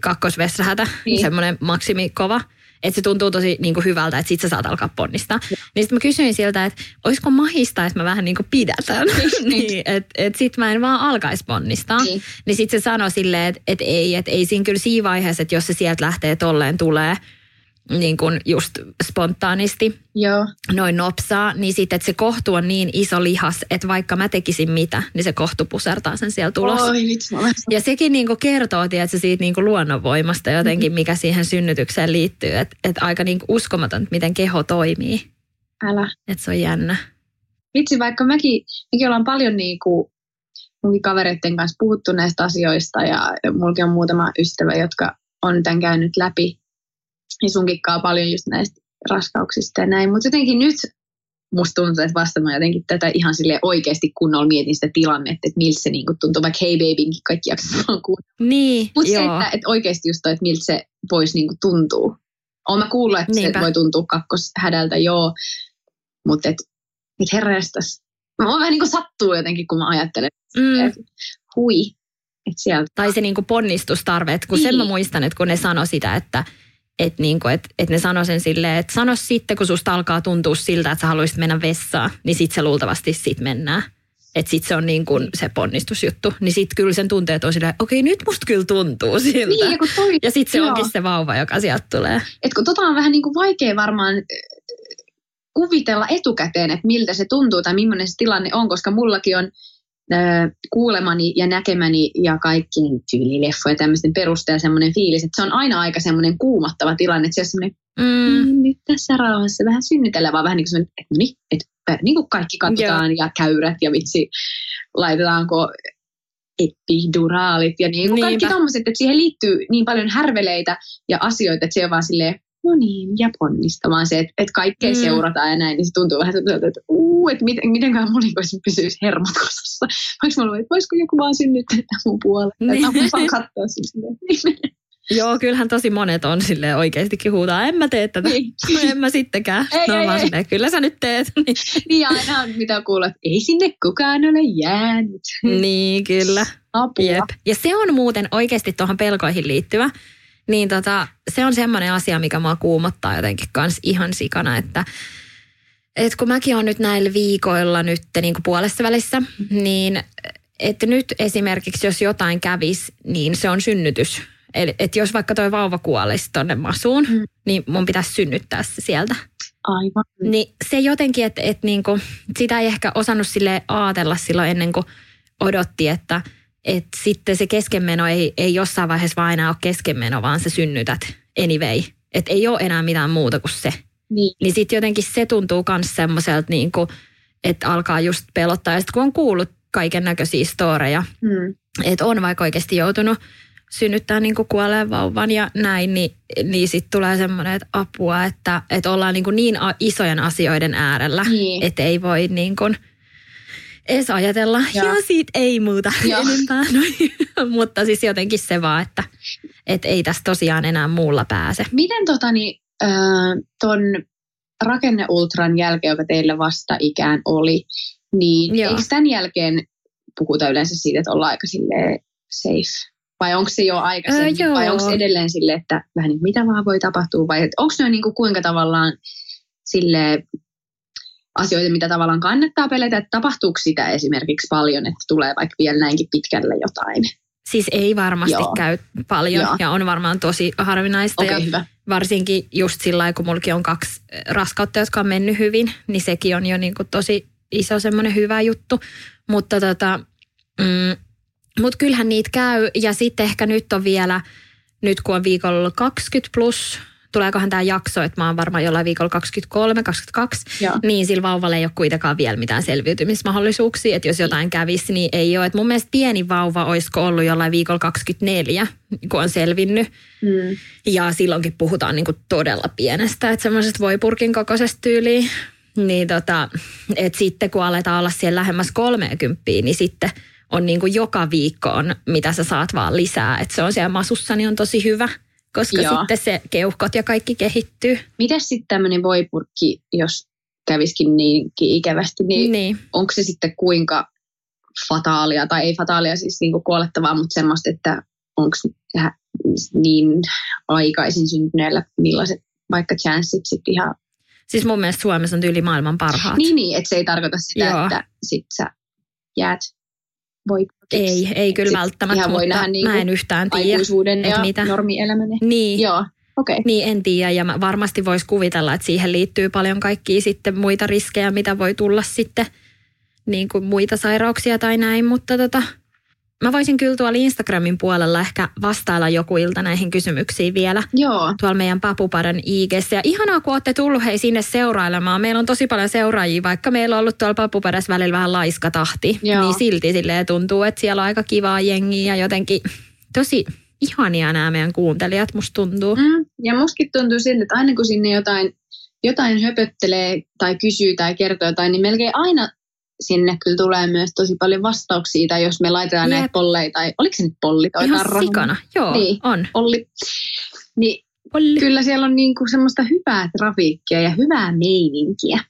kakkosvessahätä, niin. semmoinen maksimikova että se tuntuu tosi niin kuin hyvältä, että sit sä saat alkaa ponnistaa. Ja. Niin sitten mä kysyin siltä, että olisiko mahista, että mä vähän niin kuin pidätän. Niin, niin että et sit mä en vaan alkaisi ponnistaa. Niin, niin sitten se sanoi silleen, että et ei, että ei siinä kyllä siinä vaiheessa, että jos se sieltä lähtee tolleen tulee – niin kuin just spontaanisti Joo. noin nopsaa, niin sitten, että se kohtu on niin iso lihas, että vaikka mä tekisin mitä, niin se kohtu pusertaa sen siellä tulos. Oi, vitsi, ja sekin niin kuin kertoo tiedätkö, siitä niin kuin luonnonvoimasta jotenkin, mikä siihen synnytykseen liittyy. Että et aika niin kuin uskomaton, miten keho toimii. Älä. Että se on jännä. Vitsi, vaikka mekin, mekin ollaan paljon niin kuin munkin kavereiden kanssa puhuttu näistä asioista ja mullakin on muutama ystävä, jotka on tämän käynyt läpi ja sun kikkaa paljon just näistä raskauksista ja näin. Mutta jotenkin nyt musta tuntuu, että vasta mä jotenkin tätä ihan sille oikeasti kunnolla mietin sitä tilannetta, että miltä se niinku tuntuu, vaikka Hey Babynkin kaikki jaksat vaan Niin, Mutta se, että, että oikeasti just toi, että miltä se voisi niinku tuntua. Olen mä kuullut, että Niinpä. se voi tuntua kakkoshädältä, joo, mutta että et herrestas. Mä oon vähän niin kuin sattuu jotenkin, kun mä ajattelen, mm. että hui. Että sieltä. Tai se niin kuin ponnistustarve, että kun niin. sen mä muistan, että kun ne sanoi sitä, että että niinku, et, et ne sano sen silleen, että sano sitten, kun susta alkaa tuntua siltä, että sä haluaisit mennä vessaan, niin sit se luultavasti sit mennään. Että sit se on niin kuin se ponnistusjuttu. Niin sit kyllä sen tunteet on silleen, okei nyt musta kyllä tuntuu siltä. Niin, ja, toi, ja sit se joo. onkin se vauva, joka sieltä tulee. Et kun tota on vähän niin kuin vaikea varmaan kuvitella etukäteen, että miltä se tuntuu tai millainen se tilanne on, koska mullakin on kuulemani ja näkemäni ja kaikkien tyylileffoja tämmöisten perusteella semmoinen fiilis, että se on aina aika semmoinen kuumattava tilanne, että se on semmoinen, mm. mm. nyt tässä rauhassa vähän synnytellä, vaan vähän niin kuin semmoinen, että no niin, että niin kuin kaikki katsotaan Joo. ja käyrät ja vitsi, laitetaanko epiduraalit ja niin kuin kaikki tommoset, että siihen liittyy niin paljon härveleitä ja asioita, että se on vaan silleen, no niin, ja ponnista, vaan se, että, että kaikkea mm. seurataan ja näin, niin se tuntuu vähän sellaiselta, että uu, että miten, mitenköhän mulikoissa pysyisi hermot kasassa. Vaikka mä luulen, että voisiko joku vaan synnyttää mun puolelle, niin. että mä saan katsoa siis. Joo, kyllähän tosi monet on sille oikeastikin huutaa, en mä tee tätä, niin. no en mä sittenkään. Ei, no ei, vaan ei. Silleen, kyllä sä nyt teet. Niin, niin aina on mitä kuulet, ei sinne kukaan ole jäänyt. Niin, kyllä. Apua. Jep. Ja se on muuten oikeasti tuohon pelkoihin liittyvä, niin tota, se on semmoinen asia, mikä mua kuumottaa jotenkin kans ihan sikana, että et kun mäkin on nyt näillä viikoilla nyt niin kuin puolessa välissä, niin että nyt esimerkiksi jos jotain kävisi, niin se on synnytys. Eli että jos vaikka toi vauva kuolisi tonne masuun, mm. niin mun pitäisi synnyttää se sieltä. Aivan. Niin se jotenkin, että et niinku, sitä ei ehkä osannut sille ajatella silloin ennen kuin odotti, että – että sitten se keskenmeno ei, ei jossain vaiheessa vaan enää ole keskenmeno, vaan se synnytät anyway. Että ei ole enää mitään muuta kuin se. Niin, niin sitten jotenkin se tuntuu myös semmoiselta, niin että alkaa just pelottaa. Ja sitten kun on kuullut kaiken näköisiä storeja, mm. että on vaikka oikeasti joutunut synnyttää niin kuin kuolleen vauvan ja näin, niin, niin sitten tulee semmoinen että apua, että, että ollaan niin, kuin niin isojen asioiden äärellä, Niin. että ei voi niin kuin edes ajatella. Ja, ja siitä ei muuta Joo. enempää. Noin. Mutta siis jotenkin se vaan, että, että ei tästä tosiaan enää muulla pääse. Miten totani, äh, ton rakenneultran jälkeen, joka teillä vasta ikään oli, niin Joo. eikö tämän jälkeen puhuta yleensä siitä, että ollaan aika silleen safe? Vai onko se jo aikaisemmin? Öö, joo. vai onko se edelleen sille, että vähän niin, mitä vaan voi tapahtua? Vai onko ne niin kuin kuinka tavallaan sille asioita, mitä tavallaan kannattaa pelätä, että tapahtuuko sitä esimerkiksi paljon, että tulee vaikka vielä näinkin pitkälle jotain? Siis ei varmasti Joo. Käy paljon Joo. ja on varmaan tosi harvinaista. Okei, ja hyvä. varsinkin just sillä kun mullakin on kaksi eh, raskautta, jotka on mennyt hyvin, niin sekin on jo niin kuin tosi iso semmoinen hyvä juttu. Mutta tota, mm, mut kyllähän niitä käy ja sitten ehkä nyt on vielä, nyt kun on viikolla 20 plus, tuleekohan tämä jakso, että mä oon varmaan jollain viikolla 23, 22, Joo. niin sillä vauvalla ei ole kuitenkaan vielä mitään selviytymismahdollisuuksia, että jos jotain kävisi, niin ei ole. Et mun mielestä pieni vauva olisiko ollut jollain viikolla 24, kun on selvinnyt. Mm. Ja silloinkin puhutaan niin kuin todella pienestä, että semmoisesta voipurkin kokoisesta tyyliin. Niin tota, että sitten kun aletaan olla siellä lähemmäs 30, niin sitten on niin kuin joka viikko on, mitä sä saat vaan lisää. Että se on siellä masussa, niin on tosi hyvä, koska Joo. sitten se keuhkot ja kaikki kehittyy. Mites sitten tämmöinen voipurkki, jos käviskin niinkin ikävästi, niin, Niin. onko se sitten kuinka fataalia, tai ei fataalia siis niinku kuolettavaa, mutta semmoista, että onko niin aikaisin syntyneellä millaiset vaikka chanssit sitten ihan... Siis mun mielestä Suomessa on tyyli maailman parhaat. Niin, niin, että se ei tarkoita sitä, Joo. että sit sä jäät voipurkiksi. Ei, ei kyllä Sit välttämättä, ihan voi mutta nähdä niinku mä en yhtään tiedä. aikuisuuden ja mitä. normielämän. Niin. Joo. Okay. Niin, en tiedä. Ja mä varmasti voisi kuvitella, että siihen liittyy paljon kaikkia sitten muita riskejä, mitä voi tulla sitten niin kuin muita sairauksia tai näin. Mutta tota, mä voisin kyllä tuolla Instagramin puolella ehkä vastailla joku ilta näihin kysymyksiin vielä Joo, tuolla meidän Papupadan IGssä. Ja ihanaa, kun olette tullut hei sinne seurailemaan. Meillä on tosi paljon seuraajia, vaikka meillä on ollut tuolla Papupadassa välillä vähän laiska tahti. Joo. Niin silti silleen tuntuu, että siellä on aika kivaa jengiä ja jotenkin tosi ihania nämä meidän kuuntelijat, musta tuntuu. Mm, ja mustakin tuntuu siltä, että aina kun sinne jotain, jotain höpöttelee tai kysyy tai kertoo jotain, niin melkein aina sinne kyllä tulee myös tosi paljon vastauksia. Tai jos me laitetaan Jep. näitä polleja, tai oliko se nyt polli toi Ihan tarra? sikana, joo, Niin. on. Olli. Niin Olli. kyllä siellä on niinku semmoista hyvää trafiikkia ja hyvää meininkiä.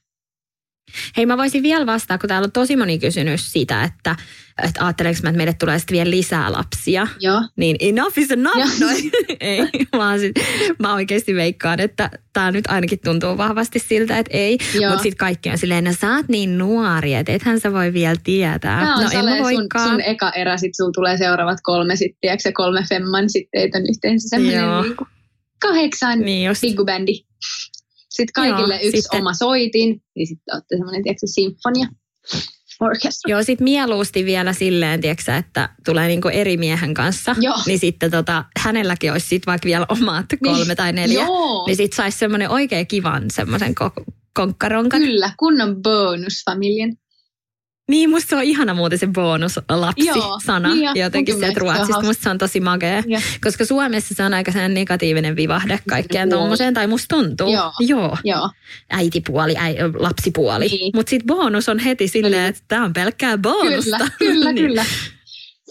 Hei, mä voisin vielä vastata, kun täällä on tosi moni kysynyt sitä, että, että ajattelenko mä, että meille tulee sitten vielä lisää lapsia. Joo. Niin enough is enough. Noin. ei, vaan sit, mä oikeasti veikkaan, että tämä nyt ainakin tuntuu vahvasti siltä, että ei. Mutta sitten kaikki on silleen, no sä oot niin nuori, että ethän sä voi vielä tietää. Tämä on no en mä no, sun, voikaan. sun eka erä, sit sulla tulee seuraavat kolme sitten, ja kolme femman, sitten teitä on yhteensä semmoinen niinku kahdeksan Niin just. bändi. Sitten kaikille Joo, yksi sitten- oma soitin, niin sitten olette semmoinen, tiedätkö, sinfonia. Orchestra. Joo, sit mieluusti vielä silleen, tiedätkö, että tulee niinku eri miehen kanssa. Joo. Niin sitten tota, hänelläkin olisi sit vaikka vielä omat kolme tai neljä. Joo, Niin sit saisi semmoinen oikein kivan semmoisen ko- konkkaronkan. kyllä, kunnon bonusfamilien. Niin, musta se on ihana muuten se bonuslapsi-sana. niin ja Jotenkin se ruotsista, musta se on tosi makea. Joo. Koska Suomessa se on aika sellainen negatiivinen vivahde kaikkeen Joo. tommoseen, tai musta tuntuu. Joo. Joo. Joo, Äitipuoli, äi, lapsipuoli. Niin. Mutta sitten bonus on heti silleen, että tämä on pelkkää bonusta. kyllä, kyllä, Niin. kyllä.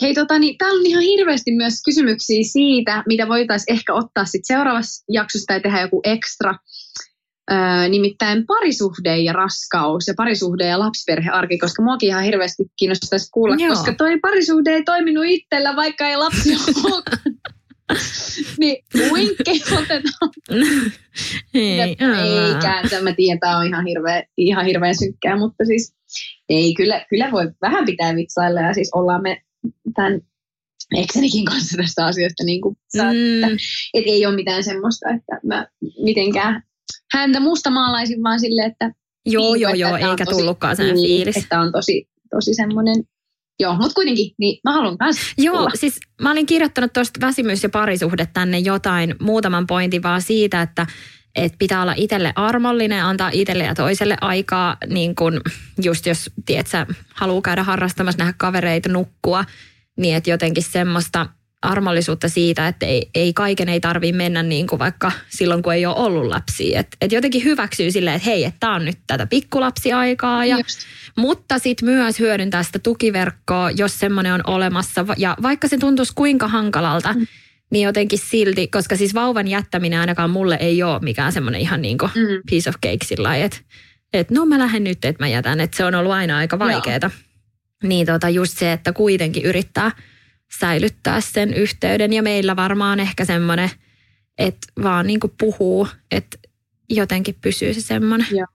Hei, tota, niin, täällä on ihan hirveästi myös kysymyksiä siitä, mitä voitaisiin ehkä ottaa sit seuraavassa jaksossa tai tehdä joku ekstra. Öö, nimittäin parisuhde ja raskaus ja parisuhde ja lapsiperhearki, koska muakin ihan hirveästi kiinnostaisi kuulla, Joo. koska toi parisuhde ei toiminut itsellä, vaikka ei lapsi ole Niin winkke otetaan. Ei, ei tiedän, tää on ihan hirveän, ihan hirveän synkkää, mutta siis ei, kyllä, kyllä voi vähän pitää vitsailla ja siis ollaan me tämän eksenikin kanssa tästä asiasta niin kuin Mm. että, et ei ole mitään semmoista, että mä mitenkään häntä musta maalaisin vaan silleen, että Joo, niin, joo, että joo, on eikä tosi- tullutkaan sen niin, fiilis. Että on tosi, tosi semmoinen, joo, mutta kuitenkin, niin mä haluan kanssa Joo, kuulla. siis mä olin kirjoittanut tuosta väsymys ja parisuhde tänne jotain, muutaman pointin vaan siitä, että et pitää olla itselle armollinen, antaa itselle ja toiselle aikaa, niin kun just jos, tiedät sä, haluaa käydä harrastamassa, nähdä kavereita, nukkua, niin että jotenkin semmoista armollisuutta siitä, että ei, ei kaiken ei tarvii mennä niin kuin vaikka silloin, kun ei ole ollut lapsia. Et, et jotenkin hyväksyy silleen, että hei, että tämä on nyt tätä pikkulapsiaikaa. Ja, mutta sitten myös hyödyntää sitä tukiverkkoa, jos semmoinen on olemassa. Ja vaikka se tuntuisi kuinka hankalalta, mm. niin jotenkin silti, koska siis vauvan jättäminen ainakaan mulle ei ole mikään semmoinen ihan niin kuin mm. piece of cake sillä että et no mä lähden nyt, että mä jätän. Että se on ollut aina aika vaikeaa. Niin tota just se, että kuitenkin yrittää – säilyttää sen yhteyden. Ja meillä varmaan ehkä semmoinen, että vaan niin puhuu, että jotenkin pysyy se semmoinen Joo.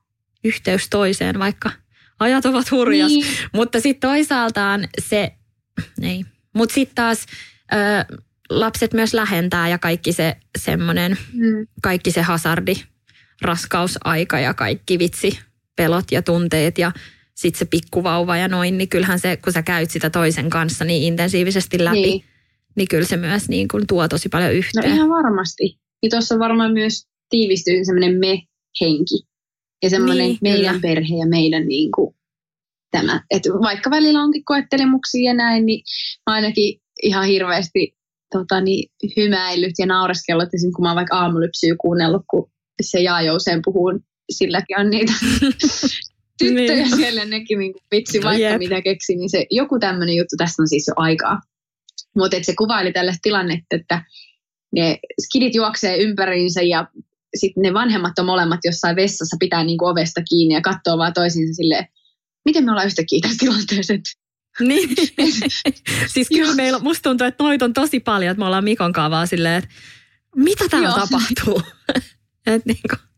yhteys toiseen, vaikka ajat ovat hurjas. Niin. Mutta sitten toisaaltaan se, ei. Mutta sitten taas ö, lapset myös lähentää ja kaikki se semmoinen, mm. kaikki se hasardi, raskausaika ja kaikki vitsi, pelot ja tunteet ja sitten se pikkuvauva ja noin, niin kyllähän se, kun sä käyt sitä toisen kanssa niin intensiivisesti läpi, niin, niin kyllä se myös niin kuin tuo tosi paljon yhteen. No ihan varmasti. Ja tuossa varmaan myös tiivistyy semmoinen me-henki. Ja semmoinen niin, meidän kyllä. perhe ja meidän niin kuin, tämä. Et vaikka välillä onkin koettelemuksia ja näin, niin ainakin ihan hirveästi tota, niin, hymäillyt ja naureskellut. Esim. kun mä oon vaikka aamulypsyä kuunnellut, kun se Jaajo usein puhuu, silläkin on niitä tyttöjä niin. siellä nekin niin kuin, vitsi vaikka Jep. mitä keksi, niin se joku tämmöinen juttu tässä on siis jo aikaa. Mutta se kuvaili tällaista tilannetta, että ne skidit juoksee ympäriinsä ja sitten ne vanhemmat on molemmat jossain vessassa, pitää niin kuin ovesta kiinni ja katsoo vaan toisiinsa silleen, miten me ollaan yhtäkkiä tässä tilanteessa. Niin. siis kyllä meillä, musta tuntuu, että noita on tosi paljon, että me ollaan Mikon kaavaa silleen, että mitä täällä Joo. tapahtuu? että niin kuin,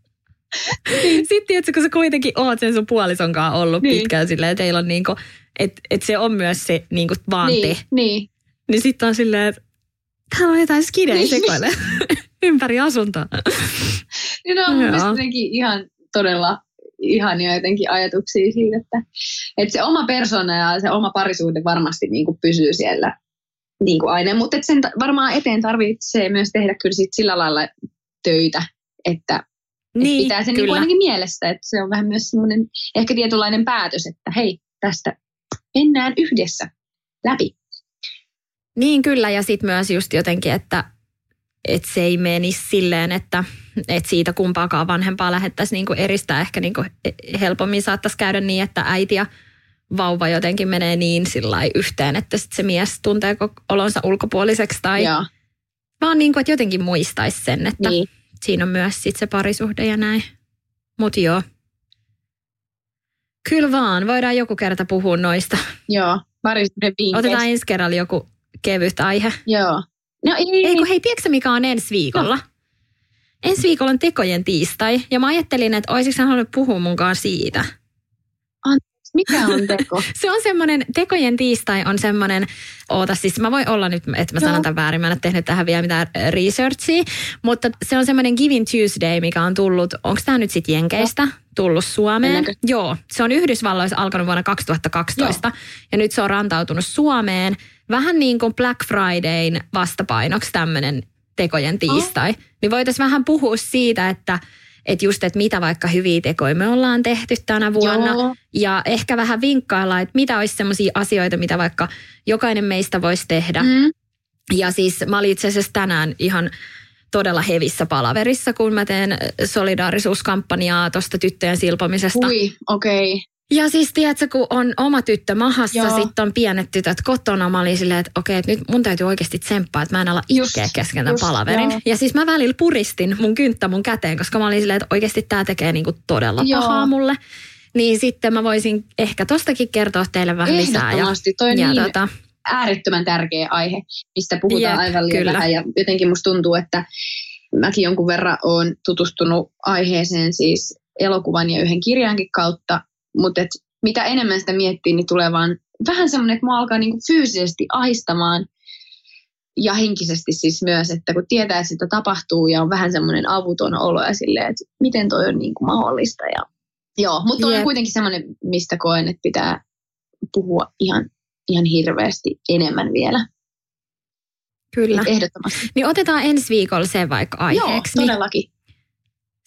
Sitten tietysti, kun sä kuitenkin oot sen sun puolison kanssa ollut niin. pitkään silleen, että teillä on niinku, että et se on myös se niinku vaan niin, te. Niin. Niin sitten on silleen, että täällä on jotain skidejä niin. sekoille ympäri asuntoa. Niin on mun ihan todella ihania jotenkin ajatuksia siitä, että, että se oma persona ja se oma parisuhde varmasti niin kuin pysyy siellä niin kuin aina. Mutta sen varmaan eteen tarvitsee myös tehdä kyllä sit sillä lailla töitä, että niin, Et pitää sen niin ainakin mielessä, että se on vähän myös semmoinen ehkä tietynlainen päätös, että hei, tästä mennään yhdessä läpi. Niin kyllä, ja sitten myös just jotenkin, että, että se ei menisi silleen, että, että siitä kumpaakaan vanhempaa lähettäisiin niinku eristää. Ehkä niinku helpommin saattaisi käydä niin, että äiti ja vauva jotenkin menee niin sillä yhteen, että sit se mies tuntee olonsa ulkopuoliseksi tai Joo. vaan niin kuin, että jotenkin muistaisi sen, että niin siinä on myös sit se parisuhde ja näin. Mutta joo. Kyllä vaan, voidaan joku kerta puhua noista. Joo, parisuhde Otetaan ensi kerralla joku kevyt aihe. Joo. No ei. Ei kun hei, tiedätkö mikä on ensi viikolla? No. Ensi viikolla on tekojen tiistai ja mä ajattelin, että olisiko halunnut puhua munkaan siitä. Mikä on teko? se on semmoinen, tekojen tiistai on semmoinen, oota siis mä voin olla nyt, että mä sanon tämän väärin, mä en ole tehnyt tähän vielä mitään researchia, mutta se on semmoinen Giving Tuesday, mikä on tullut, onko tämä nyt sitten Jenkeistä? tullut Suomeen. Ennäkö? Joo, se on Yhdysvalloissa alkanut vuonna 2012 Joo. ja nyt se on rantautunut Suomeen. Vähän niin kuin Black Fridayn vastapainoksi tämmöinen tekojen tiistai. Oh. Niin voitaisiin vähän puhua siitä, että – että just, että mitä vaikka hyviä tekoja me ollaan tehty tänä vuonna. Joo. Ja ehkä vähän vinkkailla, että mitä olisi sellaisia asioita, mitä vaikka jokainen meistä voisi tehdä. Mm. Ja siis mä olin itse asiassa tänään ihan todella hevissä palaverissa, kun mä teen solidaarisuuskampanjaa tuosta tyttöjen silpomisesta. Ui, okei. Okay. Ja siis tiedätkö, kun on oma tyttö mahassa, sitten on pienet tytöt kotona, mä olin silleen, että okei, että nyt mun täytyy oikeasti tsemppaa, että mä en ala itkeä kesken tämän palaverin. Joo. Ja siis mä välillä puristin mun kynttä mun käteen, koska mä olin silleen, että oikeasti tämä tekee niinku todella joo. pahaa mulle. Niin sitten mä voisin ehkä tostakin kertoa teille vähän lisää. Ehdottomasti, toi ja, niin tota, äärettömän tärkeä aihe, mistä puhutaan Jep, aivan liian vähän. Ja jotenkin musta tuntuu, että mäkin jonkun verran olen tutustunut aiheeseen siis elokuvan ja yhden kirjankin kautta, mutta et mitä enemmän sitä miettii, niin tulee vaan vähän semmoinen, että mua alkaa niinku fyysisesti aistamaan ja henkisesti siis myös, että kun tietää, että sitä tapahtuu ja on vähän semmoinen avuton olo ja silleen, että miten toi on niinku mahdollista. Ja, joo, mutta on kuitenkin semmoinen, mistä koen, että pitää puhua ihan, ihan hirveästi enemmän vielä. Kyllä. Et ehdottomasti. Niin otetaan ensi viikolla se vaikka aiheeksi. Joo, todellakin. Niin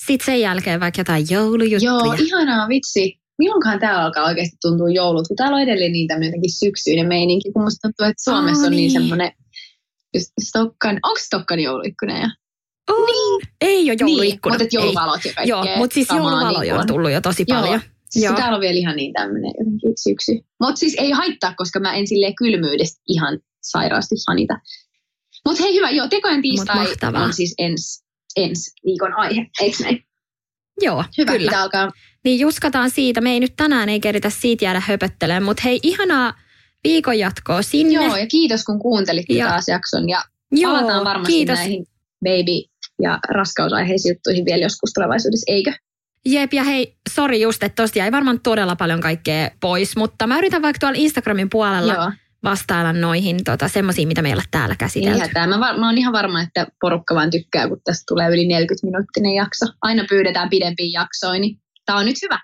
sitten sen jälkeen vaikka jotain joulujuttuja. Joo, ihanaa vitsi milloinkaan täällä alkaa oikeasti tuntua joulut, kun täällä on edelleen niin tämmöinen syksyinen meininki, kun musta tuntuu, että Suomessa Aa, on niin, niin semmoinen just Stokkan, onko Stokkan jouluikkunen? On. Niin. Ei ole jouluikkuna. Niin, mutta jouluvalot ja kaikkea. Joo, mutta siis jouluvaloja niin on tullut jo tosi Joo. paljon. Siis Joo. täällä on vielä ihan niin tämmöinen jotenkin syksy. Mutta siis ei haittaa, koska mä en silleen kylmyydestä ihan sairaasti fanita. Mutta hei hyvä, joo, tekojen tiistai on siis ensi ens viikon aihe, eikö näin? Joo, Hyvä, kyllä. alkaa. Niin juskataan siitä. Me ei nyt tänään ei keritä siitä jäädä höpöttelemään, mutta hei, ihanaa viikon jatkoa sinne. Joo, ja kiitos kun kuuntelit Ja- taas jakson. Ja Joo, palataan varmasti kiitos. näihin baby- ja raskausaiheisiin juttuihin vielä joskus tulevaisuudessa, eikö? Jep, ja hei, sori just, että tosta jäi varmaan todella paljon kaikkea pois, mutta mä yritän vaikka tuolla Instagramin puolella Joo. vastailla noihin tota, semmoisiin, mitä meillä täällä Ei käsitelty. hätää. Mä, var- mä oon ihan varma, että porukka vaan tykkää, kun tästä tulee yli 40-minuuttinen jakso. Aina pyydetään pidempiä jaksoja, niin tää on nyt hyvä.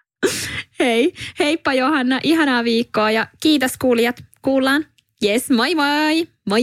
Hei, heippa Johanna, ihanaa viikkoa ja kiitos kuulijat. Kuullaan. Yes, moi moi. Moi.